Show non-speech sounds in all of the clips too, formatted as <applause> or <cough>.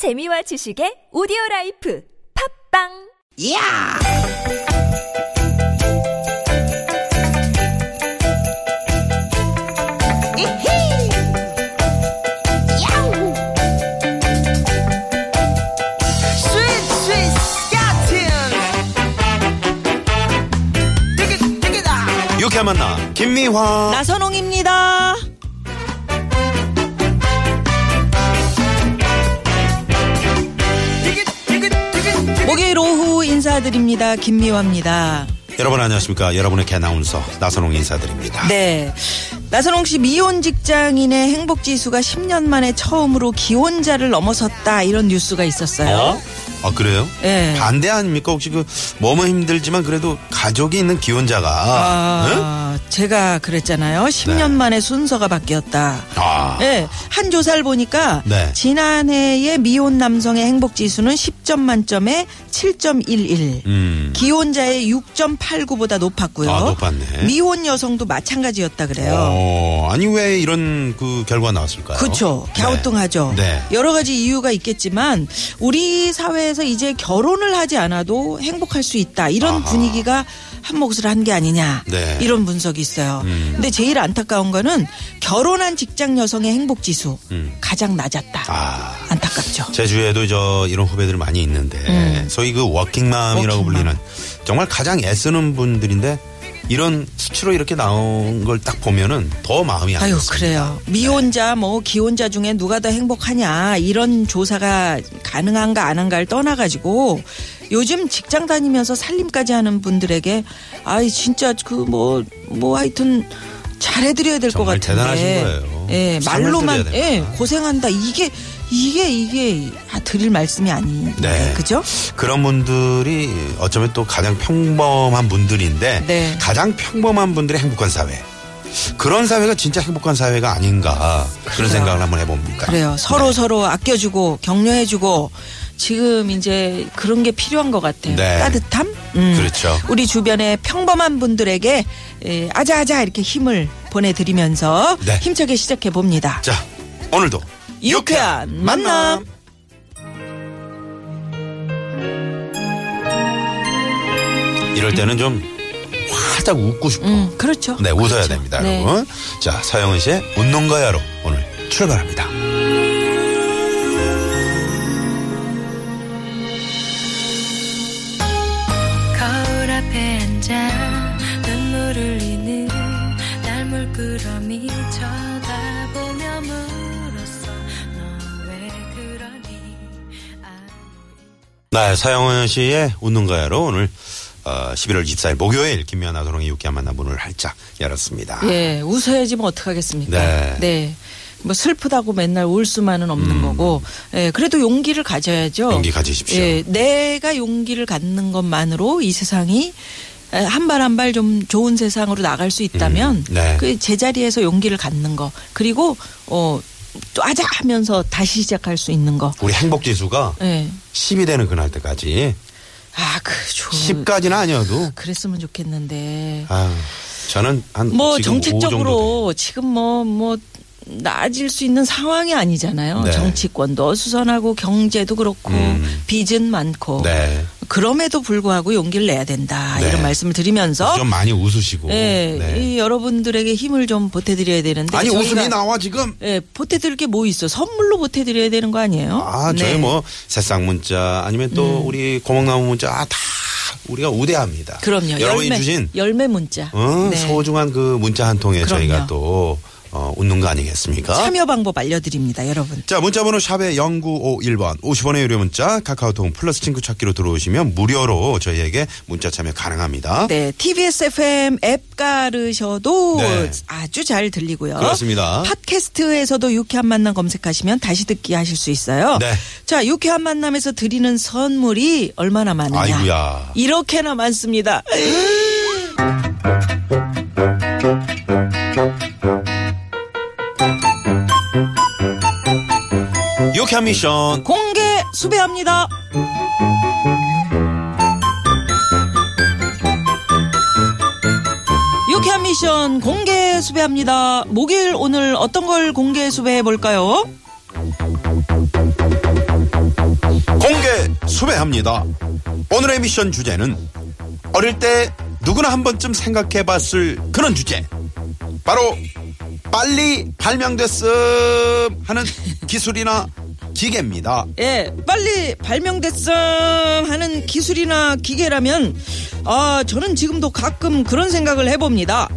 재미와 지식의 오디오 라이프 팝빵 야! 이히! 야우! 스윗 스윗 스카틴! 디귿 디귿아! 유쾌한 만남 김미화 나선홍입니다. 목요일 오후 인사드립니다. 김미화입니다. 여러분 안녕하십니까 여러분의 개나운서 나선홍 인사드립니다 네. 나선홍 씨 미혼 직장인의 행복 지수가 10년 만에 처음으로 기혼자를 넘어섰다 이런 뉴스가 있었어요. 어? 아 그래요? 예. 반대 아닙니까 혹시 그 뭐뭐 힘들지만 그래도 가족이 있는 기혼자가 아, 제가 그랬잖아요. 10년 네. 만에 순서가 바뀌었다. 아. 네, 한 조사를 보니까 네. 지난해의 미혼 남성의 행복 지수는 10점 만점에 7.11. 음. 기혼자의 6.89보다 높았고요. 아, 높았네. 미혼 여성도 마찬가지였다 그래요. 어, 아니 왜 이런 그 결과 나왔을까요? 그렇죠. 갸우뚱하죠. 네. 여러 가지 이유가 있겠지만 우리 사회에서 이제 결혼을 하지 않아도 행복할 수 있다. 이런 아하. 분위기가 한 몫을 한 게 아니냐. 네. 이런 분석이 있어요. 음. 근데 제일 안타까운 거는 결혼한 직장 여성의 행복 지수 음. 가장 낮았다. 아. 안타깝죠. 제 주위에도 저 이런 후배들 많이 있는데 음. 소위 그 워킹맘이라고 워킹맘. 불리는 정말 가장 애쓰는 분들인데 이런 수치로 이렇게 나온 걸 딱 보면은 더 마음이 안 아유. 그래요. 미혼자 뭐 기혼자 중에 누가 더 행복하냐 이런 조사가 가능한가 안 한가를 떠나가지고 요즘 직장 다니면서 살림까지 하는 분들에게 아이 진짜 그 뭐뭐 하여튼 잘해드려야 될 것 같은데. 대단하신 거예요. 예 말로만 예. 고생한다 이게 이게 이게 아, 드릴 말씀이 아니. 네. 그죠? 그런 분들이 어쩌면 또 가장 평범한 분들인데 네. 가장 평범한 분들의 행복한 사회. 그런 사회가 진짜 행복한 사회가 아닌가 그런 생각을 한번 해봅니다. 그래요. 서로 네. 서로 아껴주고 격려해주고 지금 이제 그런 게 필요한 것 같아요. 네. 따뜻함. 음. 그렇죠. 우리 주변의 평범한 분들에게 에, 아자아자 이렇게 힘을 보내드리면서 네. 힘차게 시작해 봅니다. 자 오늘도 유쾌한 만남. 이럴 때는 좀 활짝 웃고 싶어. 음, 그렇죠. 네, 웃어야 그렇죠. 됩니다, 네. 여러분. 자, 서영은 씨의 웃는 거야로 오늘 출발합니다. 거울 앞에 앉아 눈물 흘리는 날 물끄러미 쳐다보며 물 네, 서영은 씨의 웃는 거야로 오늘 어, 11월 24일 목요일 김미아 나도롱의 유쾌한 만남 문을 활짝 열었습니다. 예, 웃어야지 뭐 어떡하겠습니까. 네. 네. 뭐 슬프다고 맨날 울 수만은 없는 거고, 예, 그래도 용기를 가져야죠. 음. 용기 가지십시오. 예, 내가 용기를 갖는 것만으로 이 세상이 한 발 한 발 좀 좋은 세상으로 나갈 수 있다면 음, 네. 그 제자리에서 용기를 갖는 거 그리고 어 또 아자 하면서 다시 시작할 수 있는 거. 우리 행복 지수가 예. 10이 되는 그날 때까지 아, 그 좋은 10까지는 아니어도 그랬으면 좋겠는데. 아, 저는 한뭐 지금 5 정도 돼요. 정책적으로 지금 뭐뭐 나아질 수 있는 상황이 아니잖아요. 네. 정치권도 어수선하고 경제도 그렇고 음. 빚은 많고 네. 그럼에도 불구하고 용기를 내야 된다 네. 이런 말씀을 드리면서 좀 많이 웃으시고. 예, 네. 이 여러분들에게 힘을 좀 보태드려야 되는데 아니 웃음이 나와 지금. 예, 보태드릴 게 뭐 있어? 선물로 보태드려야 되는 거 아니에요? 아, 저희 네. 음. 뭐 새싹 문자 아니면 또 우리 고목나무 문자 아, 다 우리가 우대합니다. 그럼요. 여러분이 열매, 주신 열매 문자. 어, 네. 소중한 그 문자 한 통에 그럼요. 저희가 또 어, 웃는 거 아니겠습니까? 참여 방법 알려드립니다, 여러분. 자, 문자번호 샵의 0951번 50원의 유료 문자 카카오톡 플러스 친구 찾기로 들어오시면 무료로 저희에게 문자 참여 가능합니다. 네, TBS FM 앱 깔으셔도 네. 아주 잘 들리고요. 그렇습니다. 팟캐스트에서도 유쾌한 만남 검색하시면 다시 듣기 하실 수 있어요. 네. 자, 유쾌한 만남에서 드리는 선물이 얼마나 많으냐. 아이고야. 이렇게나 많습니다. 유쾌한 미션 공개 수배합니다. 유쾌한 미션 공개 수배합니다. 목요일 오늘 어떤 걸 공개 수배해 볼까요? 합니다. 오늘의 미션 주제는 어릴 때 누구나 한 번쯤 생각해 봤을 그런 주제. 바로 빨리 발명됐음 하는 기술이나 기계입니다. 예, 빨리 발명됐음 하는 기술이나 기계라면, 아, 저는 지금도 가끔 그런 생각을 해봅니다.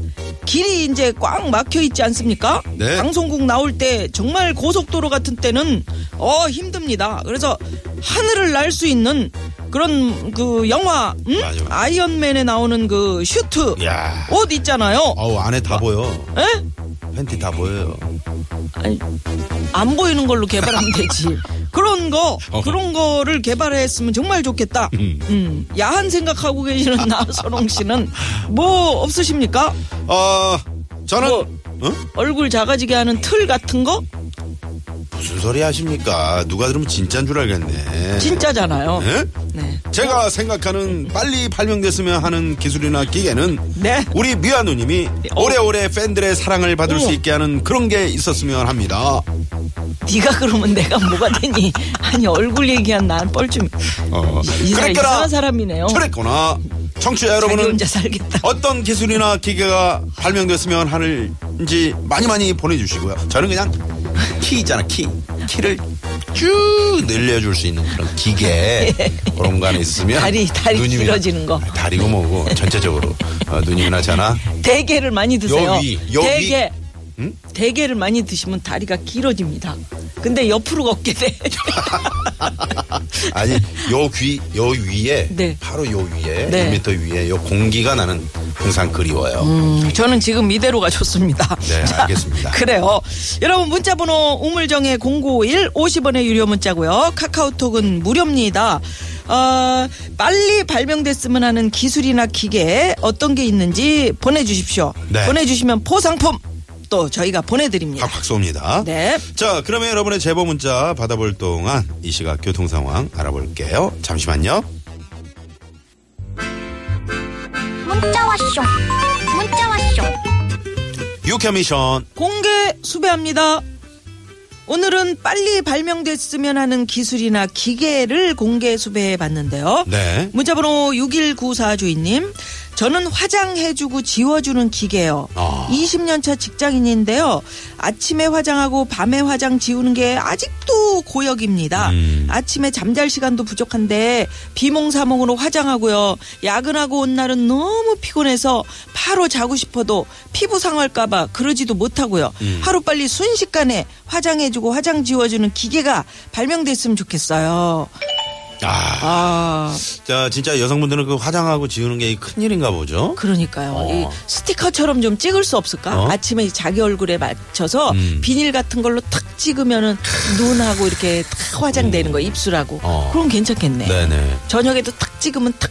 길이 이제 꽉 막혀 있지 않습니까? 네. 방송국 나올 때 정말 고속도로 같은 때는 어 힘듭니다. 그래서 하늘을 날 수 있는 그런 그 영화 음? 아이언맨에 나오는 그 슈트 야. 옷 있잖아요. 어우 안에 다 보여. 에? 팬티 다 보여요. 아니, 안 보이는 걸로 개발하면 <laughs> 되지. 그런 거, 어허. 그런 거를 개발했으면 정말 좋겠다. 음. 야한 생각하고 계시는 <laughs> 나선홍 씨는 뭐 없으십니까? 어 저는 뭐. 어? 얼굴 작아지게 하는 틀 같은 거? 무슨 소리 하십니까? 누가 들으면 진짜인 줄 알겠네. 진짜잖아요. 예? 네. 제가 생각하는 빨리 발명됐으면 하는 기술이나 기계는 네. 우리 미아 누님이 어. 오래오래 팬들의 사랑을 받을 어머. 수 있게 하는 그런 게 있었으면 합니다. 네가 그러면 내가 뭐가 되니? 아니 얼굴 얘기한 난 뻘쭘. 어. 이 사람 이상한 사람이네요. 그랬구나. 청취자 여러분은. 어떤 기술이나 기계가 발명됐으면 하는지 많이 많이 보내주시고요. 저는 그냥 키 있잖아 키 키를 쭉 늘려줄 수 있는 그런 기계 그런 거 하나 있으면 다리, 다리 길어지는 거. 다리고 뭐고 전체적으로 어, 누님이나 저나 대게를 많이 드세요. 요 위, 요 대게. 응? 대게를 많이 드시면 다리가 길어집니다. 근데 옆으로 걷게 돼. <laughs> 아니 요 귀 요 위에 네. 바로 요 위에 네. 1m 위에 요 공기가 나는 항상 그리워요. 음, 저는 지금 이대로가 좋습니다. 네, <laughs> 알겠습니다. 그래요. 여러분 문자번호 우물정의 0951 50원의 유료 문자고요. 카카오톡은 무료입니다. 어, 빨리 발명됐으면 하는 기술이나 기계 어떤 게 있는지 보내주십시오. 네. 보내주시면 포상품 또 저희가 보내드립니다. 팍팍 쏩니다. 네. 자, 그러면 여러분의 제보 문자 받아볼 동안 이 시각 교통 상황 알아볼게요. 잠시만요. 왔쇼 문자 왔쇼 유쾌 미션. 공개 수배합니다. 오늘은 빨리 발명됐으면 하는 기술이나 기계를 공개 수배해 봤는데요. 네. 문자번호 6194 주인님. 저는 화장해주고 지워주는 기계요. 아. 20년 차 직장인인데요. 아침에 화장하고 밤에 화장 지우는 게 아직도 고역입니다. 음. 아침에 잠잘 시간도 부족한데 비몽사몽으로 화장하고요. 야근하고 온 날은 너무 피곤해서 바로 자고 싶어도 피부 상할까봐 그러지도 못하고요. 음. 하루빨리 순식간에 화장해주고 화장 지워주는 기계가 발명됐으면 좋겠어요. 아, 아, 자, 진짜 여성분들은 그 화장하고 지우는 게 큰일인가 보죠? 그러니까요. 어. 이 스티커처럼 좀 찍을 수 없을까? 어? 아침에 자기 얼굴에 맞춰서 음. 비닐 같은 걸로 탁 찍으면은 눈하고 이렇게 탁 화장되는 거 입술하고. 어. 그럼 괜찮겠네. 네네. 저녁에도 탁 찍으면 탁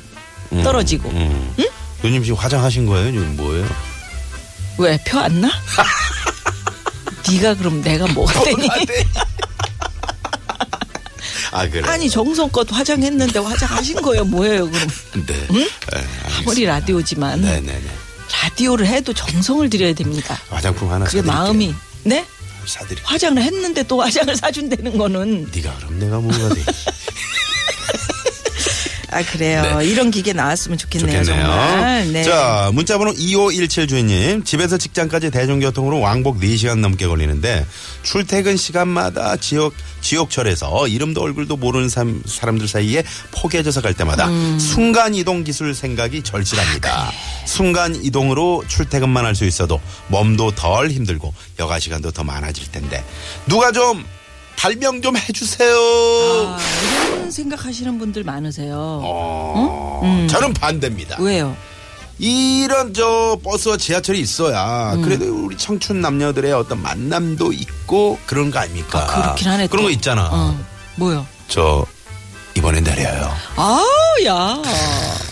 음, 떨어지고. 음. 누님 지금 화장하신 거예요? 지금 뭐예요? 왜 표 안 나? <laughs> 네가 그럼 내가 뭐가 되니? 아, 그래. 아니 정성껏 화장했는데 화장하신 거예요 뭐예요 그럼 네. 네, 아무리 라디오지만 네 네 네. 라디오를 해도 정성을 들여야 됩니다 화장품 하나 그게 사드릴게요. 마음이 네 사드릴게요. 화장을 했는데 또 화장을 사준다는 거는 네가 그럼 내가 뭐가 돼? <laughs> 아 그래요 이런 기계 나왔으면 좋겠네요, 좋겠네요. 정말 네. 자, 문자번호 2517 주인님. 집에서 직장까지 대중교통으로 왕복 4시간 넘게 걸리는데 출퇴근 시간마다 지역, 지옥철에서 이름도 얼굴도 모르는 사람, 사람들 사이에 포개져서 갈 때마다 음. 순간 이동 기술 생각이 아, 절실합니다. 순간 이동으로 출퇴근만 할 수 있어도 몸도 덜 힘들고 여가 시간도 더 많아질 텐데 누가 좀 발명 좀 해주세요. 아, 이런 생각하시는 분들 많으세요 어, 음. 저는 반대입니다. 왜요 이런 저 버스와 지하철이 있어야 음. 그래도 우리 청춘 남녀들의 어떤 만남도 있고 그런 거 아닙니까? 아, 그렇긴 하네 그런 또. 거 있잖아. 어, 뭐요 저 이번엔 내려요. 아야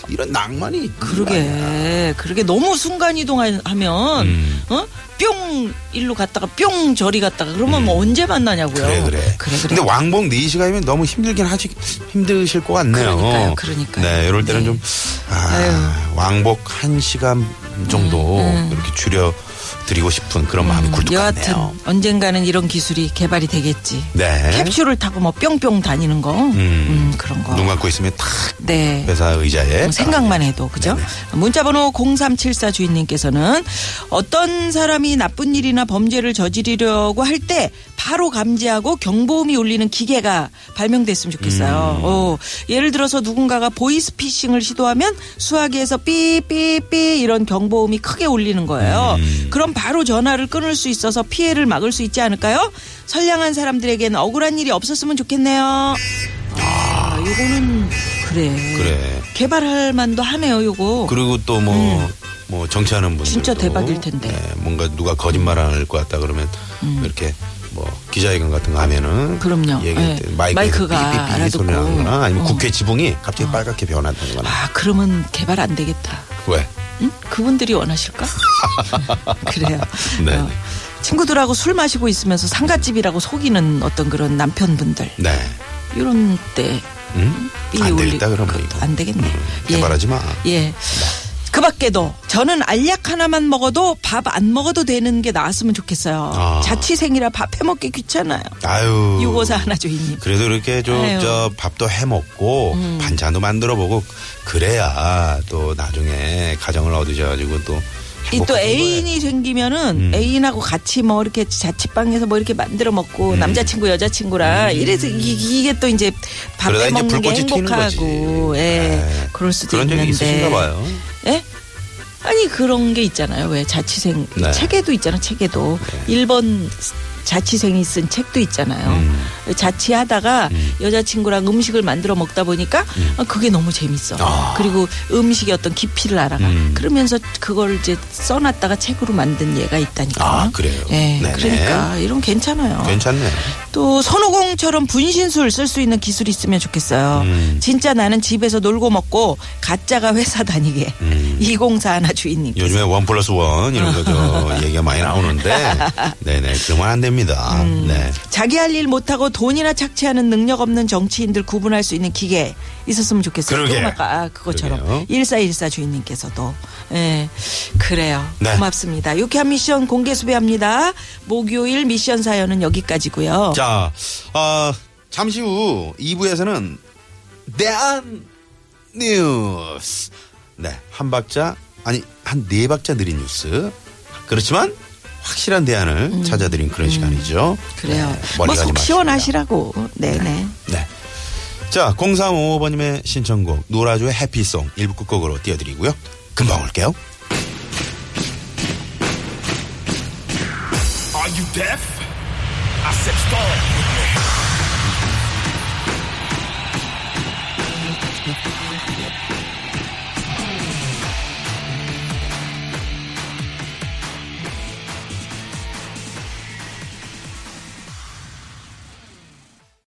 이런 낭만이. 그러게, 그러게 너무 순간 이동하면 음. 어? 뿅 일로 갔다가 뿅 저리 갔다가 그러면 뭐 언제 만나냐고요. 음. 그래 그래. 그래 그래. 근데 왕복 4시간이면 너무 힘들긴 하지 힘드실 것 같네요. 그러니까요, 그러니까요. 네, 이럴 때는 네. 좀 아, 왕복 1시간 정도 이렇게 줄여 드리고 싶은 그런 마음이 굴뚝 음, 여하튼 같네요. 언젠가는 이런 기술이 개발이 되겠지. 네. 캡슐을 타고 뭐 뿅뿅 다니는 거, 음, 그런 거. 눈 감고 있으면 탁 네. 회사 의자에 음, 생각만 해도 그죠? 문자번호 0374 주인님께서는 어떤 사람이 나쁜 일이나 범죄를 저지르려고 할 때 바로 감지하고 경보음이 울리는 기계가 발명됐으면 좋겠어요. 음. 어, 예를 들어서 누군가가 보이스피싱을 시도하면 수화기에서 삐삐삐 이런 경보음이 크게 울리는 거예요. 음. 그럼 바로 전화를 끊을 수 있어서 피해를 막을 수 있지 않을까요? 선량한 사람들에겐 억울한 일이 없었으면 좋겠네요. 아, 요거는 그래. 그래. 개발할 만도 하네요, 요거. 그리고 또뭐뭐 정치하는 분들 음. 진짜 대박일 텐데. 음. 뭔가 누가 거짓말할 것 같다 그러면 이렇게 뭐 기자회견 같은 거 하면은 그럼요. 얘기 네. 마이크가 삐삐삐. 소리 나거나 아니면 어. 국회 지붕이 갑자기 빨갛게 변한다거나 아, 그러면 개발 안 되겠다. 왜? 응? 그분들이 원하실까? <laughs> 그래요. 네. 어, 친구들하고 술 마시고 있으면서 상갓집이라고 속이는 어떤 그런 남편분들. 네. 이런 때. 음? 삐안 되겠다 그러면 그- 이거. 안 되겠네. 음, 예. 개발하지 마. 예. 그 밖에도 저는 알약 하나만 먹어도 밥 안 먹어도 되는 게 나왔으면 좋겠어요. 아. 자취생이라 밥 해 먹기 귀찮아요. 아유. 유고사 하나 주인님. 그래도 이렇게 좀. 음. 저 밥도 해 먹고 반찬도 만들어 보고 그래야 또 나중에 가정을 얻으셔가지고 또 이또 행복하신 애인이 생기면은 음. 애인하고 같이 뭐 이렇게 자취방에서 뭐 이렇게 만들어 먹고 남자친구 여자친구랑 이래서 이- 이게 또 이제 밥 음. 그러다 해 이제 먹는 게 행복하고. 예 네. 그럴 수도 그런 적이 있는데 있으신가 봐요. 예? 아니 그런 게 있잖아요. 왜 자취생 네. 책에도 있잖아. 책에도 일본 자취생이 쓴 책도 있잖아요. 음. 자취하다가 여자친구랑 음식을 만들어 먹다 보니까 아, 그게 너무 재밌어. 음. 아. 그리고 음식의 어떤 깊이를 알아가. 음. 그러면서 그걸 이제 써놨다가 책으로 만든 얘가 있다니까. 아, 그래요? 예, 네네. 그러니까 이런 괜찮아요. 괜찮네. 또 손오공처럼 분신술 쓸 수 있는 기술이 있으면 좋겠어요. 음. 진짜 나는 집에서 놀고 먹고 가짜가 회사 다니게. 음. <laughs> 204 하나 주인님. 요즘에 원 플러스 원 이런 거저 <laughs> 얘기가 많이 나오는데 네네 그러면 안 됩니다. 음. 네. 자기 할 일 못하고 돈이나 착취하는 능력 없는 정치인들 구분할 수 있는 기계 있었으면 좋겠어요. 그러게. 아까 아, 그것처럼 그러게요. 1414 주인님께서도 예 그래요. 네. 고맙습니다. 유쾌한 미션 공개 수배합니다. 목요일 미션 사연은 여기까지고요. 자, 어, 잠시 후 2부에서는 대한 뉴스. 네, 한 박자 아니 한 네 박자 느린 뉴스. 그렇지만 확실한 대안을 찾아드린 그런 시간이죠. 음. 그래요. 네, 멀리 뭐 가지 속 마시고요. 시원하시라고. 네네. 네. 자, 0355번님의 신청곡 노라조의 해피송 1부 끝곡으로 띄워드리고요. 금방 올게요. Are you deaf? I said stop.